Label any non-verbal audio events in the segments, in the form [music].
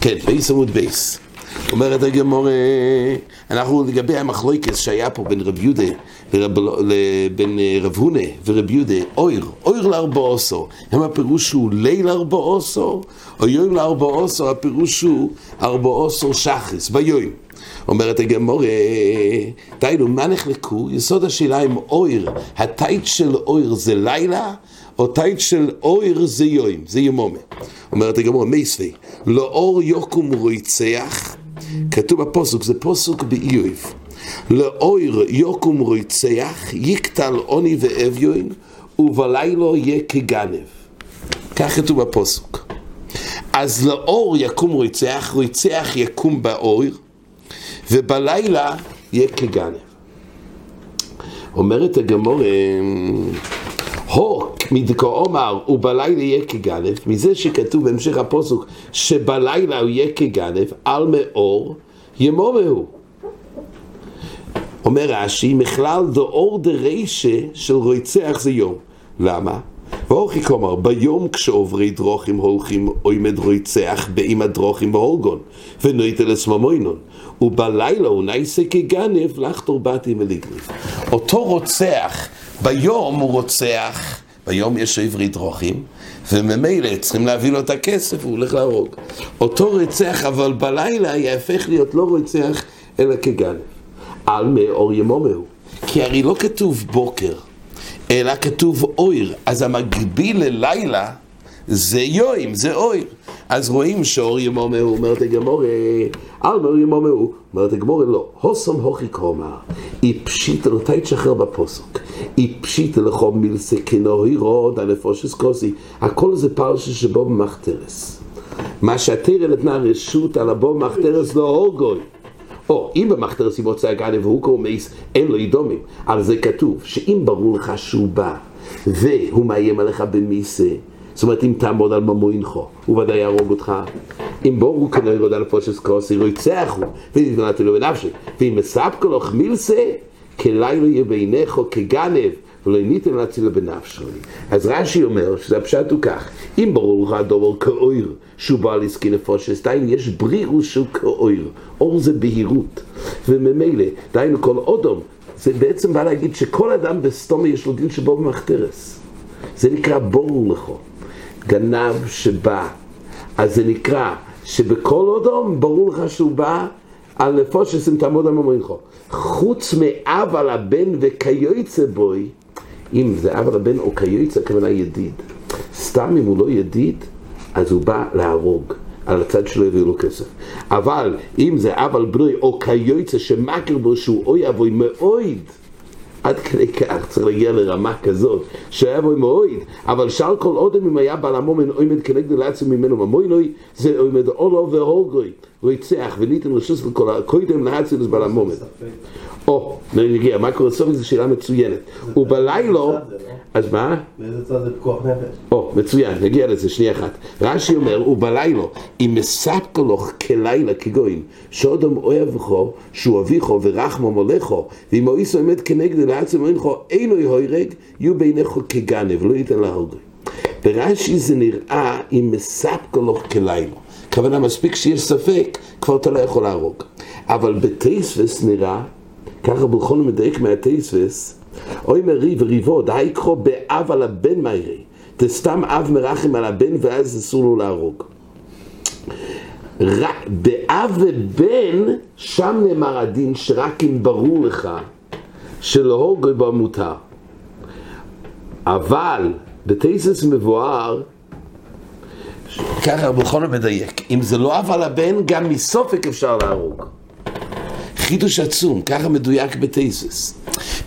כן, בייס עמוד בייס. אומרת הגמור, אנחנו לגבי המחלויקס שהיה פה בין רב יהודה, בין רב הונה ורב יהודה, אויר, אויר לארבעוסו, הם הפירוש הוא ליל ארבעוסו, או יויר לארבעוסו, הפירוש הוא ארבעוסו שחס, ביום. אומרת הגמור, דיינו, מה נחלקו? יסוד השאלה אם אויר, הטייט של אויר זה לילה, או טייט של אויר זה יום, זה ימומה. אומרת הגמור, מייסווי, לאור יוקום רויצח, כתוב בפוסוק, זה פוסוק באיוב. לאויר יוקום רויצח, יקטל עוני ואביון, ובלילו יהיה כגנב. כך כתוב בפוסוק. אז לאור יקום רויצח, רויצח יקום באויר, ובלילה יהיה כגנב. אומרת הגמור, הו, מדקו אומר, ובלילה יהיה כגנב, מזה שכתוב בהמשך הפוסוק, שבלילה הוא יהיה כגנב, על מאור, ימומהו. אומר רש"י, מכלל דאור דרישה של רוצח זה יום. למה? ואוכי כלומר, ביום כשעוברי דרוכים הולכים עומד רוצח באם הדרוכים בהולגון, ונויטל אסממוינון. ובלילה הוא נייסה כגנב לחתור באתי מליגניב. אותו רוצח, ביום הוא רוצח, ביום יש עברי דרוכים, וממילא צריכים להביא לו את הכסף, הוא הולך להרוג. אותו רוצח, אבל בלילה יהפך להיות לא רוצח, אלא כגנב. על מאור ימומהו. כי הרי לא כתוב בוקר, אלא כתוב אויר. אז המקביל ללילה זה יוים, זה אויר. אז רואים שאור ימומהו, אומרת הגמורה, על מאור ימומהו, אומרת הגמורה, לא. הוסון הוכי קומר, היא פשיטה, לא תשחרר בפוסוק. היא פשיטה לכו מילסה כנוהי רוד על אפושס כוסי. הכל זה פרשה שבו במחתרס. מה שהתרא נתנה רשות על הבו במחתרס לא הורגוי. או אם במחתרס ימוצא הגנה והוא קורא מייס, אין לו ידומים. על זה כתוב, שאם ברור לך שהוא בא והוא מאיים עליך במיסה, זאת אומרת, אם תעמוד על ממוינך, הוא ודאי יהרוג אותך. אם בורו כנראה עוד על פושס קוסי, לא יצאחו, ונתנתי לו בנפשי. ואם מספקו לו חמילסה, כלילה יהיה בעיניך כגנב, ולא ניתן להציל בנפשי. אז רש"י אומר שזה הפשט הוא כך, אם ברור לך הדובר כאויר, שהוא בא לעסקי נפושס, דהיינו יש ברירוס שהוא כאויר, אור זה בהירות, וממילא, דהיינו כל אודום, זה בעצם בא להגיד שכל אדם בסתומי יש לו דין שבו במחתרס. זה נקרא ברור לך. גנב שבא. אז זה נקרא שבכל אודום ברור לך שהוא בא על נפושס אם תעמוד על ממונך. חוץ מאב על הבן וכיוצא בוי, אם זה אב על הבן או כיוצא, הכוונה ידיד. סתם אם הוא לא ידיד, אז הוא בא להרוג. על הצד שלו יביאו לו כסף. אבל אם זה אב על בנוי או כיוצא שמכר בו שהוא אוי אבוי מאויד, עד כדי כך צריך להגיע לרמה כזאת שהיה בו מאויד, אבל שאל כל אודם אם היה בעל המומן עומד כנגד לעצמו ממנו ממוינוי, זה עומד אולו והורגוי, הוא יצח וניתן רשוס לכל הקודם להצילוס בעל המומן. או, נגיע, מה קורה סוף זו שאלה מצוינת. ובלילו, אז מה? באיזה צד זה פיקוח נפש? או, מצוין, נגיע לזה, שנייה אחת. רש"י אומר, ובלילו, אם מספקו לו כלילה כגויים, שאודם אוהבכו, שהוא אביכו ורחמו מולכו, ואם אויסו עומד כנגד לעצם אינכו, אינו יהורג, יהיו בעיניכו כגנב, לא ייתן להורגו. ברש"י זה נראה אם מספקו לו כלילה. הכוונה מספיק שיש ספק, כבר אתה לא יכול להרוג. אבל בטייסווס נראה, ככה בכל מדייק מהטייסווס, אוי מרי וריבו, די קחו באב על הבן מהירי. תסתם אב מרחם על הבן ואז אסור לו להרוג. באב ובן, שם נאמר הדין שרק אם ברור לך שלהוג בו מותר. אבל בטייסס מבואר, ככה בכל מדייק, אם זה לא אב על הבן, גם מסופק אפשר להרוג. חידוש עצום, ככה מדויק בטייסס.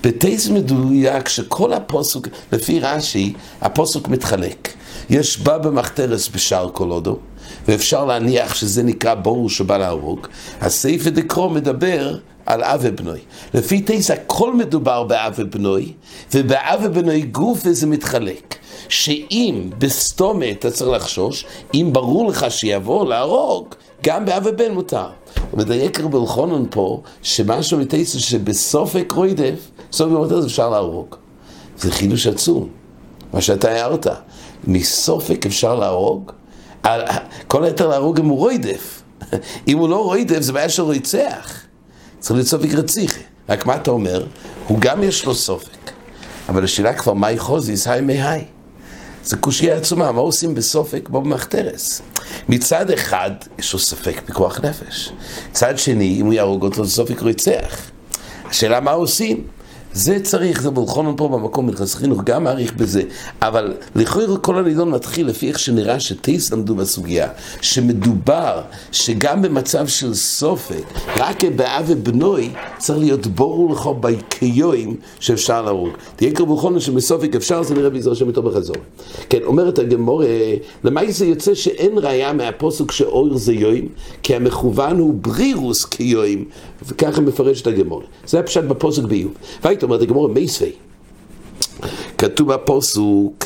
בטייסס מדויק שכל הפוסוק, לפי רש"י, הפוסוק מתחלק. יש בא במחתרס בשער קולודו, ואפשר להניח שזה נקרא ברור שבא להרוג. הסעיף דקרו מדבר על אב ובנוי. לפי טייס הכל מדובר באב ובנוי, ובאב ובנוי גוף וזה מתחלק. שאם בסתומה אתה צריך לחשוש, אם ברור לך שיבוא להרוג, גם באב ובן מותר. הוא מדייק רבי אלחונן פה, שמשהו מטייסו שבסוף עקרוידף, סוף יום אפשר להרוג. זה חידוש עצום. מה שאתה הערת. מסופק אפשר להרוג? כל היתר להרוג אם הוא רוידף. [laughs] אם הוא לא רוידף זה בעיה של רוצח. צריך להיות סופק רציחי. רק מה אתה אומר? הוא גם יש לו סופק. אבל השאלה כבר, מהי חוזיס, היי מהי? זה קושייה עצומה, מה עושים בסופק? בו במחתרס. מצד אחד, יש לו ספק פיקוח נפש. מצד שני, אם הוא יהרוג אותו, זה סופק רוצח. השאלה מה עושים? זה צריך, זה מולכון פה במקום מלכס חינוך, גם מעריך בזה. אבל לכאורה כל הנידון מתחיל לפי איך שנראה שטייס למדו בסוגיה, שמדובר שגם במצב של סופק, רק באב ובנוי, צריך להיות ברור לך ביקיואים שאפשר להרוג. תהיה קרבוכון שבסופק אפשר, זה נראה בעזר השם איתו בחזור. כן, אומרת הגמור, למה זה יוצא שאין ראיה מהפוסק שאויר זה יואים? כי המכוון הוא ברירוס כיואים, וככה מפרש את הגמור. זה הפשט בפוסק באיוב. והיית אומרת הגמור מייסווי. כתוב בפוסוק,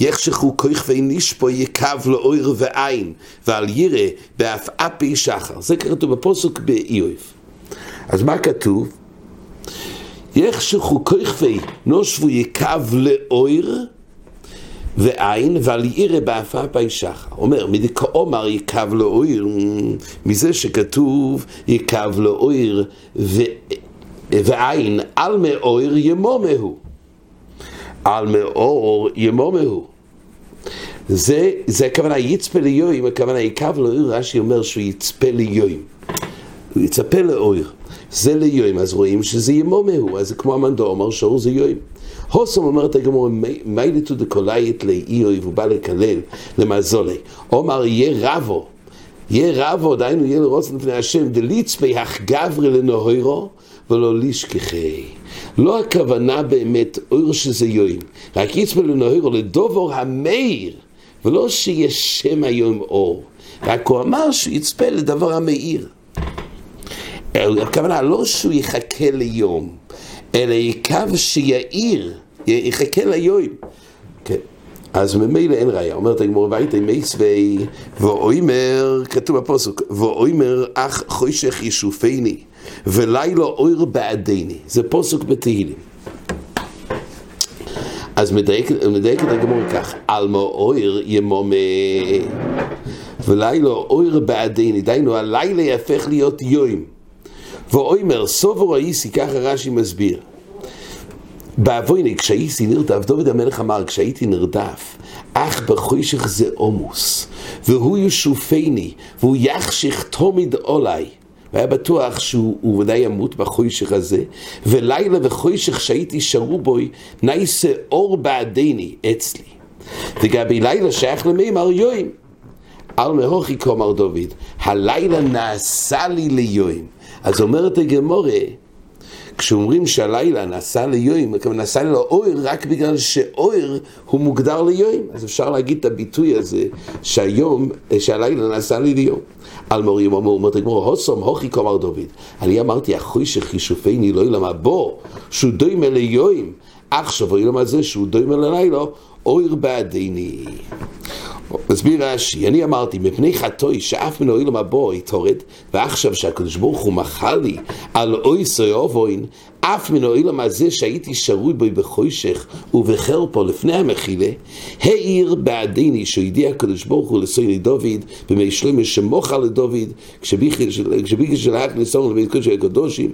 יחשכו כוכבי נשפו יקב לאויר ועין, ועל ירא באף אפי שחר. זה כתוב בפוסוק באיוב. אז מה כתוב? יחשכו כוכבי נושבו יקב לאויר ועין ועל ירא באפה שחר. אומר, מדכאומר יקב לאויר, מזה שכתוב יקב לאויר ועין על מאויר ימומהו. על מאור ימומהו. זה, זה הכוונה יצפה ליואים, הכוונה יקב לאויר, רש"י אומר שהוא יצפה ליואים. הוא יצפה לאויר. זה ליואים, אז רואים שזה ימומהו, אז זה כמו המנדו אומר שאור זה יואים. הוסום אומרת הגמור, מייליטו דקולאית לאי אויב, הוא בא לקלל, למזולי. אומר, יהיה רבו, יהיה רבו, דהיינו יהיה לרוץ לפני השם, דליצפי אך גברי לנוהרו, ולא לישכחי. לא הכוונה באמת אור שזה יוים, רק יצפה לנוהרו לדובור המאיר, ולא שיש שם היום אור. רק הוא אמר שהוא יצפה לדבר המאיר. הכוונה לא שהוא יחכה ליום, אלא יקו שיעיר, יחכה ליום. כן. אז ממילא אין ראיה, אומרת הגמור והייתי מייסווי ואוימר, כתוב בפוסק, ואוימר אך חושך ישופני ולילה אויר בעדני, זה פוסק בתהילים. אז מדייקת הגמור כך, עלמא אויר ימומה ולילה אויר בעדני, דהיינו הלילה יהפך להיות יום. ואוימר סובו ראיסי, ככה רש"י מסביר. באבויני, כשהייתי נרדף, דוד המלך אמר, כשהייתי נרדף, אך בחושך זה עומוס, והוא ישופני, והוא יחשיך תומיד עולי. והיה בטוח שהוא ודאי ימות בחושך הזה, ולילה וחושך שהייתי שרו בוי, נייסה אור בעדני אצלי. וגבי לילה שייך למימר יוים. על מהוכי כומר דוד, הלילה נעשה לי ליוים. אז אומרת הגמורה, כשאומרים שהלילה נעשה ליוים, נעשה לי לאויר רק בגלל שאויר הוא מוגדר ליוים. אז אפשר להגיד את הביטוי הזה שהיום, שהלילה נעשה לי ליום. על מורים אמרו, אומרת הגמור, הוסום הוכי כומר דוד. אני אמרתי, אחוי שחישופני לא ילמה בו, שהוא דוימה. עכשיו אוי למה זה שהוא דוימה ללילה, אויר בעדיני. מסביר רש"י, אני אמרתי, מפני חטוי שאף מן אוילם הבוא יתורד, ועכשיו שהקדוש ברוך הוא מחל לי על אוי סוי אובוין, אף מן האילם הזה שהייתי שרוי בו בחוישך ובחרפו לפני המחילה, העיר בעדיני שהודיע הקדוש ברוך הוא לסויני דוד, במי שלמה שמוחה לדוד, כשביקש שלח ניסון לבית קודש הקדושים,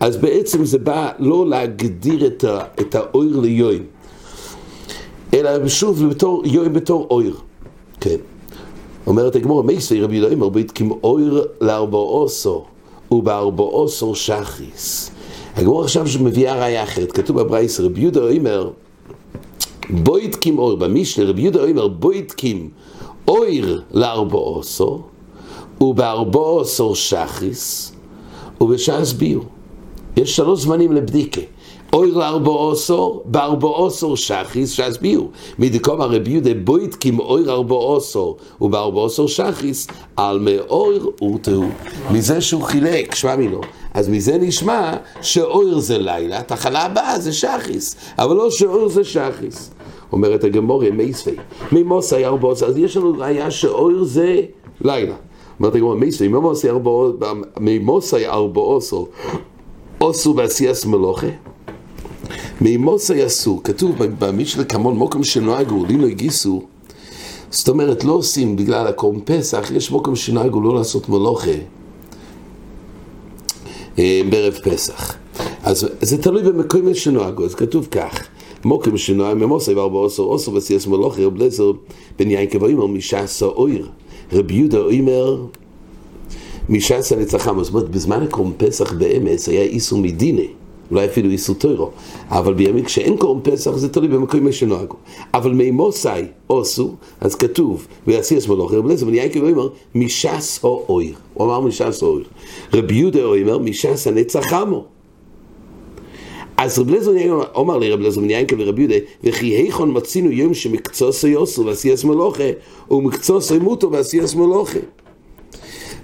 אז בעצם זה בא לא להגדיר את האויר ליוין, אלא שוב בתור יוין בתור אויר. כן. אומרת הגמור, מייסי רבי יהודה אומר, בית כמאויר לארבעוסו ובארבעוסו שחיס. הגמור עכשיו מביאה ראיה אחרת, כתוב בברייס, רבי יהודה אומר, בוית קים אויר, במשנה רבי יהודה אומר, בוית קים אויר לארבעוסו ובארבעוסו שחיס ובש"ס ביור. יש שלוש זמנים לבדיקה. אוי לארבעוסו, בארבעוסו שחיס שהסבירו. מדקום הרבי יהודה בויתקים אוי לארבעוסו ובארבעוסו שחיס על מאויר ורתהו. מזה שהוא חילק, שמע מינו. אז מזה נשמע שאויר זה לילה, תחנה הבאה זה שחיס, אבל לא שאויר זה שחיס. אומרת הגמור מייספי, ממוסי ארבעוסו, אז יש לנו ראיה שאויר זה לילה. אומרת הגמור מייספי, ממוסי ארבעוסו, עשו בעשייס מלוכה. מימוסי אסור, כתוב במשנה כמון מוקם שנוהגו, לינו הגיסו, זאת אומרת, לא עושים בגלל הקורם פסח, יש מוקם שנוהגו לא לעשות מלוכה אה, בערב פסח. אז זה תלוי במקום שנוהגו, אז כתוב כך, מוקם שנוהג ממוסי וארבע עשר עשר וסייס מלוכה, רב לזר בן יינקב אומר משעשה אויר, רב יהודה אומר משעשה נצחם, זאת אומרת בזמן הקורם פסח באמץ היה איסור מדינה אולי אפילו איסור טוירו, אבל בימים כשאין קורם פסח זה תלוי במקום מה שנוהגו. אבל מימוסי עושו, אז כתוב, ויעשי אס מלוך, רב לזר יעקב אומר, משס או אויר. הוא אמר משס או אויר. רבי יהודה אומר, משס הנצח עמו. אז רב לזר אומר לי רב לזר בן יעקב ורבי יהודה, וכי היכון מצינו יום שמקצוע סייוסו ועשי אס מלוכה, ומקצוע סיימותו ועשי אס מלוכה.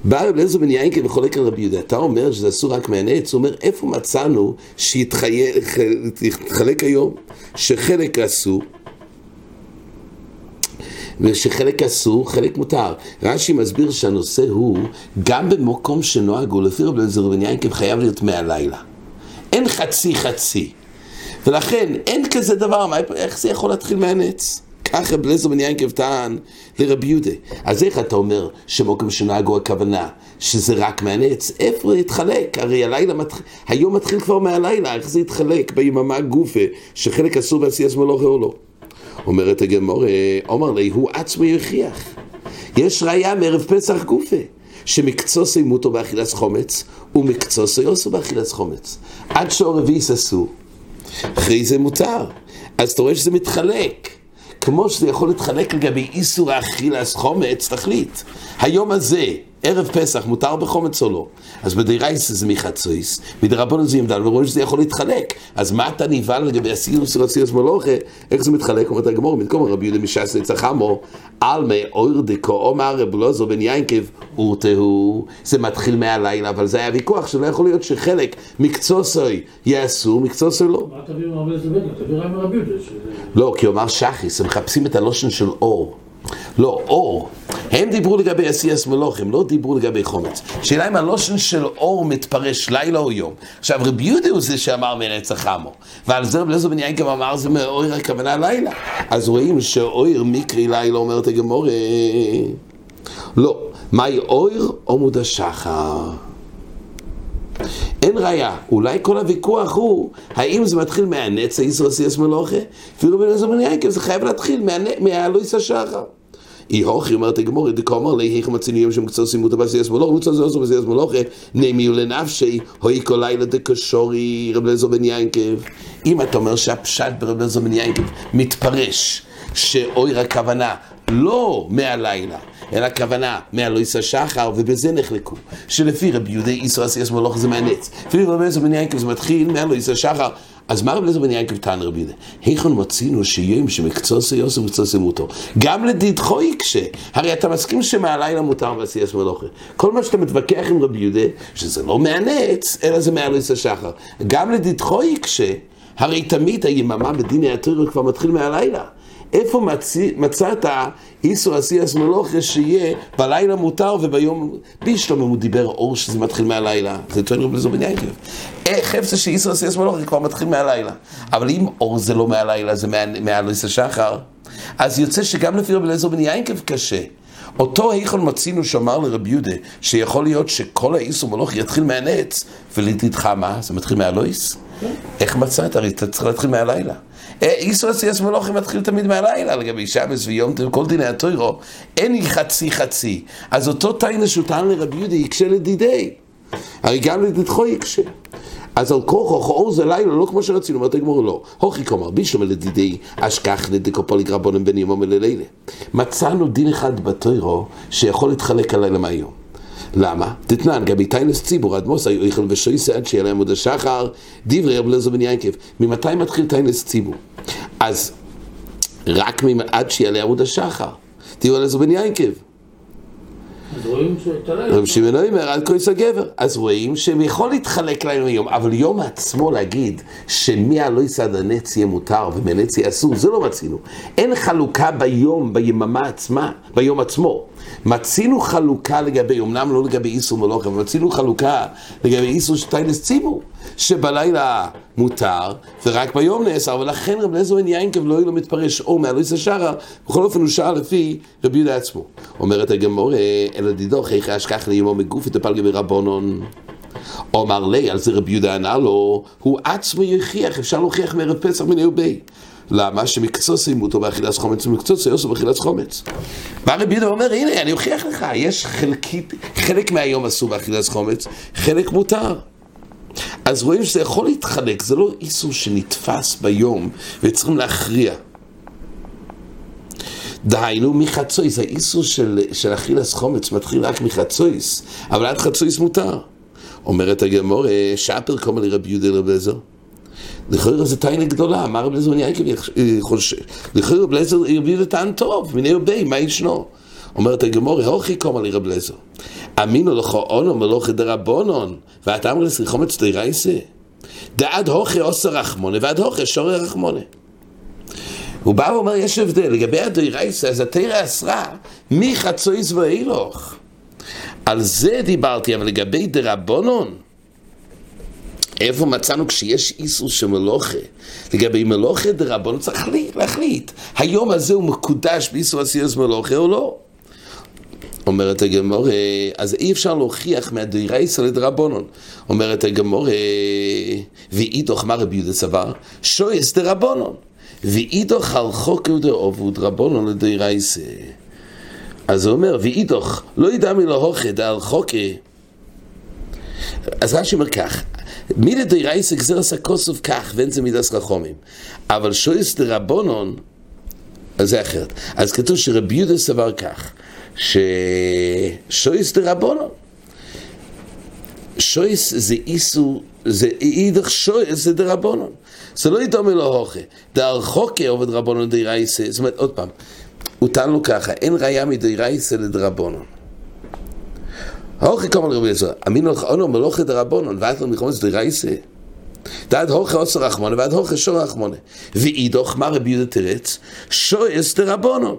בא רב אליעזר בן יענקל וחולק על רבי יהודה, אתה אומר שזה אסור רק מהנץ, הוא אומר, איפה מצאנו שיתחלק היום, שחלק אסור, ושחלק אסור, חלק מותר. רש"י מסביר שהנושא הוא, גם במקום שנוהגו, לפי רבי אליעזר בן יענקל חייב להיות מהלילה. אין חצי חצי. ולכן אין כזה דבר, איך זה יכול להתחיל מהנץ? ככה בלזר בן יענקב טען לרבי יהודה. אז איך אתה אומר שמוקם שנהגו הכוונה שזה רק מהנץ? איפה זה יתחלק? הרי הלילה מתח... היום מתחיל כבר מהלילה, איך זה יתחלק ביממה גופה שחלק אסור בעשיית מלוכה או לא? אומרת הגמור, אומר לי, הוא עצמו יכריח. יש ראייה מערב פסח גופה. שמקצוסי מותו באכילס חומץ ומקצוסי יוסו באכילס חומץ. עד שעור רביעי אסור. אחרי זה מותר. אז אתה רואה שזה מתחלק. כמו שזה יכול להתחלק לגבי איסור האכילס חומץ, תחליט. היום הזה, ערב פסח, מותר בחומץ או לא? אז בדירייס זה מחצויס, מדרבנון זה ימדל, ורואים שזה יכול להתחלק. אז מה אתה נבהל לגבי הסירוס של הסירוס מלוכה? איך זה מתחלק? אומרת הגמור, במקום רבי יהודה מש"ס נצחמו, עלמא אויר דקו אומר רב לוזו בן יינקב, אורתהו. זה מתחיל מהלילה, אבל זה היה ויכוח שלא יכול להיות שחלק מקצוסוי יעשו, מקצוסוי לא. מה תביא מרבי זבניה? תביא רבי רבי יהודה. לא, כי הוא אמר שחיס, הם מחפשים את הלושן של אור. לא, אור. הם דיברו לגבי עשייס מלוך, הם לא דיברו לגבי חומץ. שאלה אם הלושן של אור מתפרש לילה או יום. עכשיו, רבי יהודה הוא זה שאמר מרצח עמו. ועל זה רבי אליעזר בן יעקב אמר זה מאויר הכוונה לילה. אז רואים שאויר מקרי לילה אומרת הגמור, לא. מהי אויר עמוד השחר? אין ראיה, אולי כל הוויכוח הוא האם זה מתחיל מהנץ הישראל עשייס מלוכה אפילו בן אליעזר בן יעקב זה חייב להתחיל מהלויס השחר אי הוכי אומרת הגמור, דקאמר לי, איך מצינו יום שמקצוע סימותא בעשייס מלוכה, מוצא זה עשו בעשייס מלוכה, נמיו לנפשי, הוי כל לילה דקשורי, רב אליעזר בן יעקב. אם אתה אומר שהפשט ברב אליעזר בן יעקב מתפרש שאויר הכוונה לא מהלילה, אלא הכוונה מהלויס השחר, ובזה נחלקו. שלפי רבי יהודי ישראל עשייס מלוכה זה מהנץ. לפי רבי בן יעקב זה מתחיל מהלויס השחר. אז מה רבי אליעזר בן יעקב טען רבי יהודה? היכון מצינו שיום שמקצוע יוסף ומקצוע מותו. גם לדידכו יקשה. הרי אתה מסכים שמהלילה מותר בעשייס מלוכה. כל מה שאתה מתווכח עם רבי יהודה, שזה לא מהנץ, אלא זה מהלויס השחר. גם לדידכו יקשה. הרי תמיד היממה בדיני התורה כבר מתחיל מהלילה. איפה מצא, מצאת איסור עשייס מלוכה שיהיה בלילה מותר וביום בישלום הוא דיבר אור שזה מתחיל מהלילה? זה טוען רבי אליעזר בן יעקב איך איפה שאיסור עשייס מלוכה זה כבר מתחיל מהלילה. אבל אם אור זה לא מהלילה זה מהליס השחר אז יוצא שגם לפי רבי אליעזר בן יעקב קשה אותו היכון מצינו שאמר לרבי יהודה שיכול להיות שכל האיסור מלוך יתחיל מהנץ ולתדחה מה? זה מתחיל מהלויס? איך מצאת? הרי אתה צריך להתחיל מהלילה איסור עשייס מלוכים מתחיל תמיד מהלילה, לגבי שבס ויום טוב, כל דיני הטוירו, אין לי חצי חצי. אז אותו תיינא שהוא טען לרבי יהודה יקשה לדידי. הרי גם לדידכו יקשה. אז על כוחו, אור זה לילה, לא כמו שרצינו, אומרת הגמור לא. הוכי כלומר, בישלום לדידי, אשכח לדיקו פוליק רבונם בין יומם וללילה. מצאנו דין אחד בטוירו שיכול להתחלק הלילה מהיום. למה? תתנן, גבי טיינס ציבור, אדמוס היו איכל ושויסה עד שיהיה להם עוד השחר, דברי רב לזו בן יעקב. ממתי מתחיל טיינס ציבור? אז רק עד שיעלה עמוד השחר. תראו לזו בן יעקב. רב שמעון אומר, עד כויס הגבר. אז רואים שיכול להתחלק להם היום, אבל יום עצמו להגיד שמהלויס עד הנץ יהיה מותר ומנץ יהיה אסור, זה לא מצינו. אין חלוקה ביום, ביממה עצמה, ביום עצמו. מצינו חלוקה לגבי, אמנם לא לגבי איסור מלוכה, אבל מצינו חלוקה לגבי איסור שטיינס ציבור. שבלילה מותר, ורק ביום נאסר, ולכן רב אליעזר בן יינקב לא יהיה לו מתפרש או מאלויס השערה, בכל אופן הוא שאל לפי רבי יהודה עצמו. אומרת הגמור, אלא דידוך, איך אשכח לימו מגופי דפלגי ברבונון. אומר לי, על זה רבי יהודה ענה לו, הוא עצמו יוכיח, אפשר להוכיח מערב פסח מנהל בי. למה? שמקצוץ אימותו באכילת חומץ ומקצוץ יוסו באכילת חומץ. בא רבי יהודה אומר, הנה, אני אוכיח לך, יש חלקית, חלק מהיום אסור באכילת חומץ, חלק מותר. אז רואים שזה יכול להתחלק, זה לא איסור שנתפס ביום וצריכים להכריע. דהיינו מחצויס, האיסור של, של אכילת חומץ מתחיל רק מחצויס, אבל עד חצויס מותר. אומרת הגמור, שפר קומה לרבי יהודה רבי אליעזר. לכאורה זה תיינה גדולה, אמר רבי בן יעקב חושב. לכאורה רבי רבי יהודה טען טוב, מיני רבי, מה ישנו? אומרת הגמור, הוכי קומה לרבי אליעזר. אמינו לך אונו מלוכי דרבונון, ואתה אמר לסרי חומץ דרייסה. דעד הוכי עושה רחמונה, ועד הוכי שורי רחמונה. הוא בא ואומר, יש הבדל, לגבי הדרייסה, אז התרא אסרה, מחצויס ואילוך. על זה דיברתי, אבל לגבי דרבונון, איפה מצאנו כשיש איסור של מלוכה? לגבי מלוכה דרבונון צריך להחליט, להחליט. היום הזה הוא מקודש באיסור עשייס מלוכה או לא? אומרת הגמור, אז אי אפשר להוכיח מהדרייסה לדרבונון. אומרת הגמור, ואיתוך מה רבי יהודה סבר? שויס דרבונון. ואיתוך הרחוק דאובוד רבונון לדרייסה. אז הוא אומר, ואיתוך, לא ידע מלהוכי דהרחוקה. אז רש"י אומר כך, מידי דרייסה גזרס הכוסוף כך, ואין זה מידס רחומים. אבל שויס דרבונון, אז זה אחרת. אז כתוב שרבי יהודה סבר כך, ששויס דרבונון. שויס זה איסו, זה אידך שויס זה דרבונון. זה לא ידומה להוכי. דהרחוקה עובד רבונון דרייסה, זאת אומרת, עוד פעם, הוא טען לו ככה, אין ראיה מדרייסה לדרבונון. הוכי כמה לרבי אליעזר, אמינו לך אונו מלוכי דרבונון, ואת לא מלחמות דרייסה. דעת הוכי עושה רחמונה, ועד הוכי שור רחמונה. ואידוך, מה רבי יהודה תרץ? שויס דרבונון.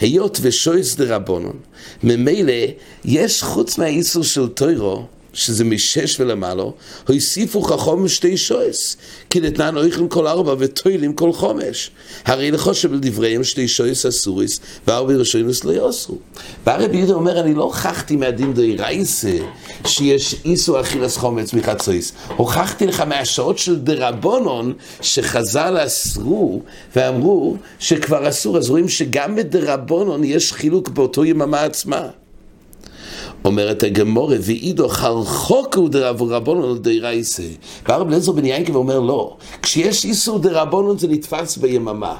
היות ושויס דרבונון, ממילא יש חוץ מהאיסור של טוירו, שזה משש ולמעלו, הוסיפו חכום שתי שויס, כי נתנן אויכם כל ארבע וטוילים כל חומש. הרי לחושב לדבריהם שתי שויס אסוריס, וארבע ראשונוס לא יאסרו. והרבי יהודה אומר, אני לא הוכחתי מהדין דוי רייסה, שיש איסו אכילס חומץ מחצויס. הוכחתי לך מהשעות של דרבונון, שחז"ל אסרו, ואמרו שכבר אסור. אז רואים שגם בדרבונון יש חילוק באותו יממה עצמה. אומרת הגמורה, ואידו חרחוקו דרבונון דרייסה. והרב אליעזר בן יעקב אומר לא, כשיש איסור דרבונון זה נתפס ביממה.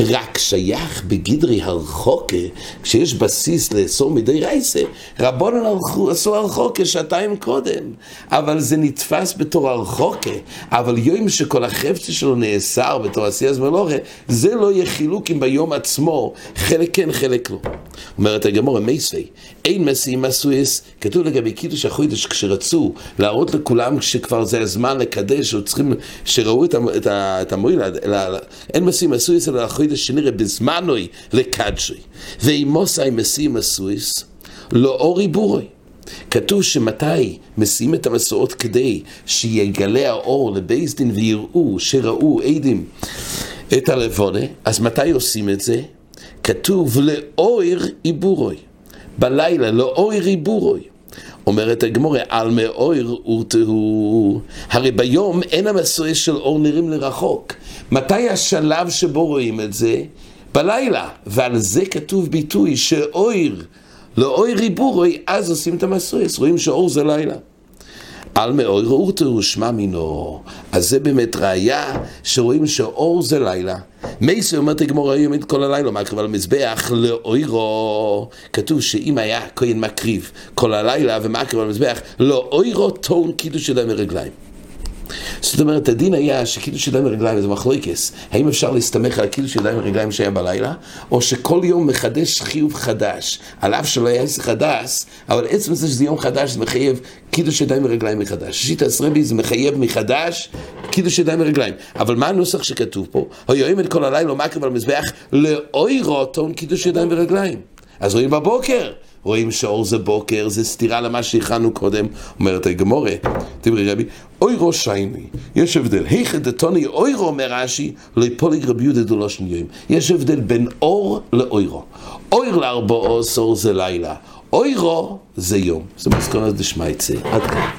רק שייך בגדרי הרחוקה, כשיש בסיס לאסור מדי רייסה, רבונון עשו הרחוקה שעתיים קודם. אבל זה נתפס בתור הרחוקה, אבל יום שכל החפצה שלו נאסר בתור עשייה זמלוכה, זה לא יהיה חילוקים ביום עצמו, חלק כן, חלק לא. אומרת הגמורה, מייסווי, אין מסיעים עשוי כתוב לגבי קידוש החוידש, כשרצו להראות לכולם שכבר זה הזמן לקדש, או צריכים, שראו את, את, את המועיל, אין מסיעים עשויס אלא החוידש שנראה בזמנוי לקדשוי. ואימוסי מסיעים עשויס, לא אורי בורוי. כתוב שמתי מסיעים את המסורות כדי שיגלה האור לבייס דין ויראו, שראו עדים את הלבונה, אז מתי עושים את זה? כתוב לאויר עיבורוי. בלילה, לא אוי ריבורוי. אומרת הגמורה, על מאויר ורתהו. הרי ביום אין המסועה של אור נראים לרחוק. מתי השלב שבו רואים את זה? בלילה. ועל זה כתוב ביטוי שאויר, לא אוי ריבורוי, אז עושים את המסועה. רואים שאור זה לילה. על מאור אורתו שמע מינו. אז זה באמת ראייה שרואים שאור זה לילה. מייסר אומרת הגמור היום את כל הלילה, מקריב על המזבח לאוירו. כתוב שאם היה כהן מקריב כל הלילה ומקריב על המזבח, לאוירו טון קידוש ידיים ורגליים. זאת אומרת, הדין היה שקידוש ידיים ורגליים זה מחלוקס. האם אפשר להסתמך על הקידוש ידיים ורגליים שהיה בלילה, או שכל יום מחדש חיוב חדש, על אף שלא היה עסק חדש, אבל עצם זה שזה יום חדש זה מחייב קידוש ידיים ורגליים מחדש. שיטה עשרבי זה מחייב מחדש קידוש ידיים ורגליים. אבל מה הנוסח שכתוב פה? היואים את כל הלילה ומקרב על המזבח לאוי רוטון קידוש ידיים ורגליים. אז רואים בבוקר, רואים שאור זה בוקר, זה סתירה למה שהכנו קודם, אומרת הגמורה, דברי רבי, אוירו שייני, יש הבדל, היכא דתוני אוירו אומר רש"י, לא יפוליג רבי יהודה דולושן יום, יש הבדל בין אור לאוירו, אויר לארבעו אור זה לילה, אוירו זה יום, זה מסקנות דשמייצה, עד כאן.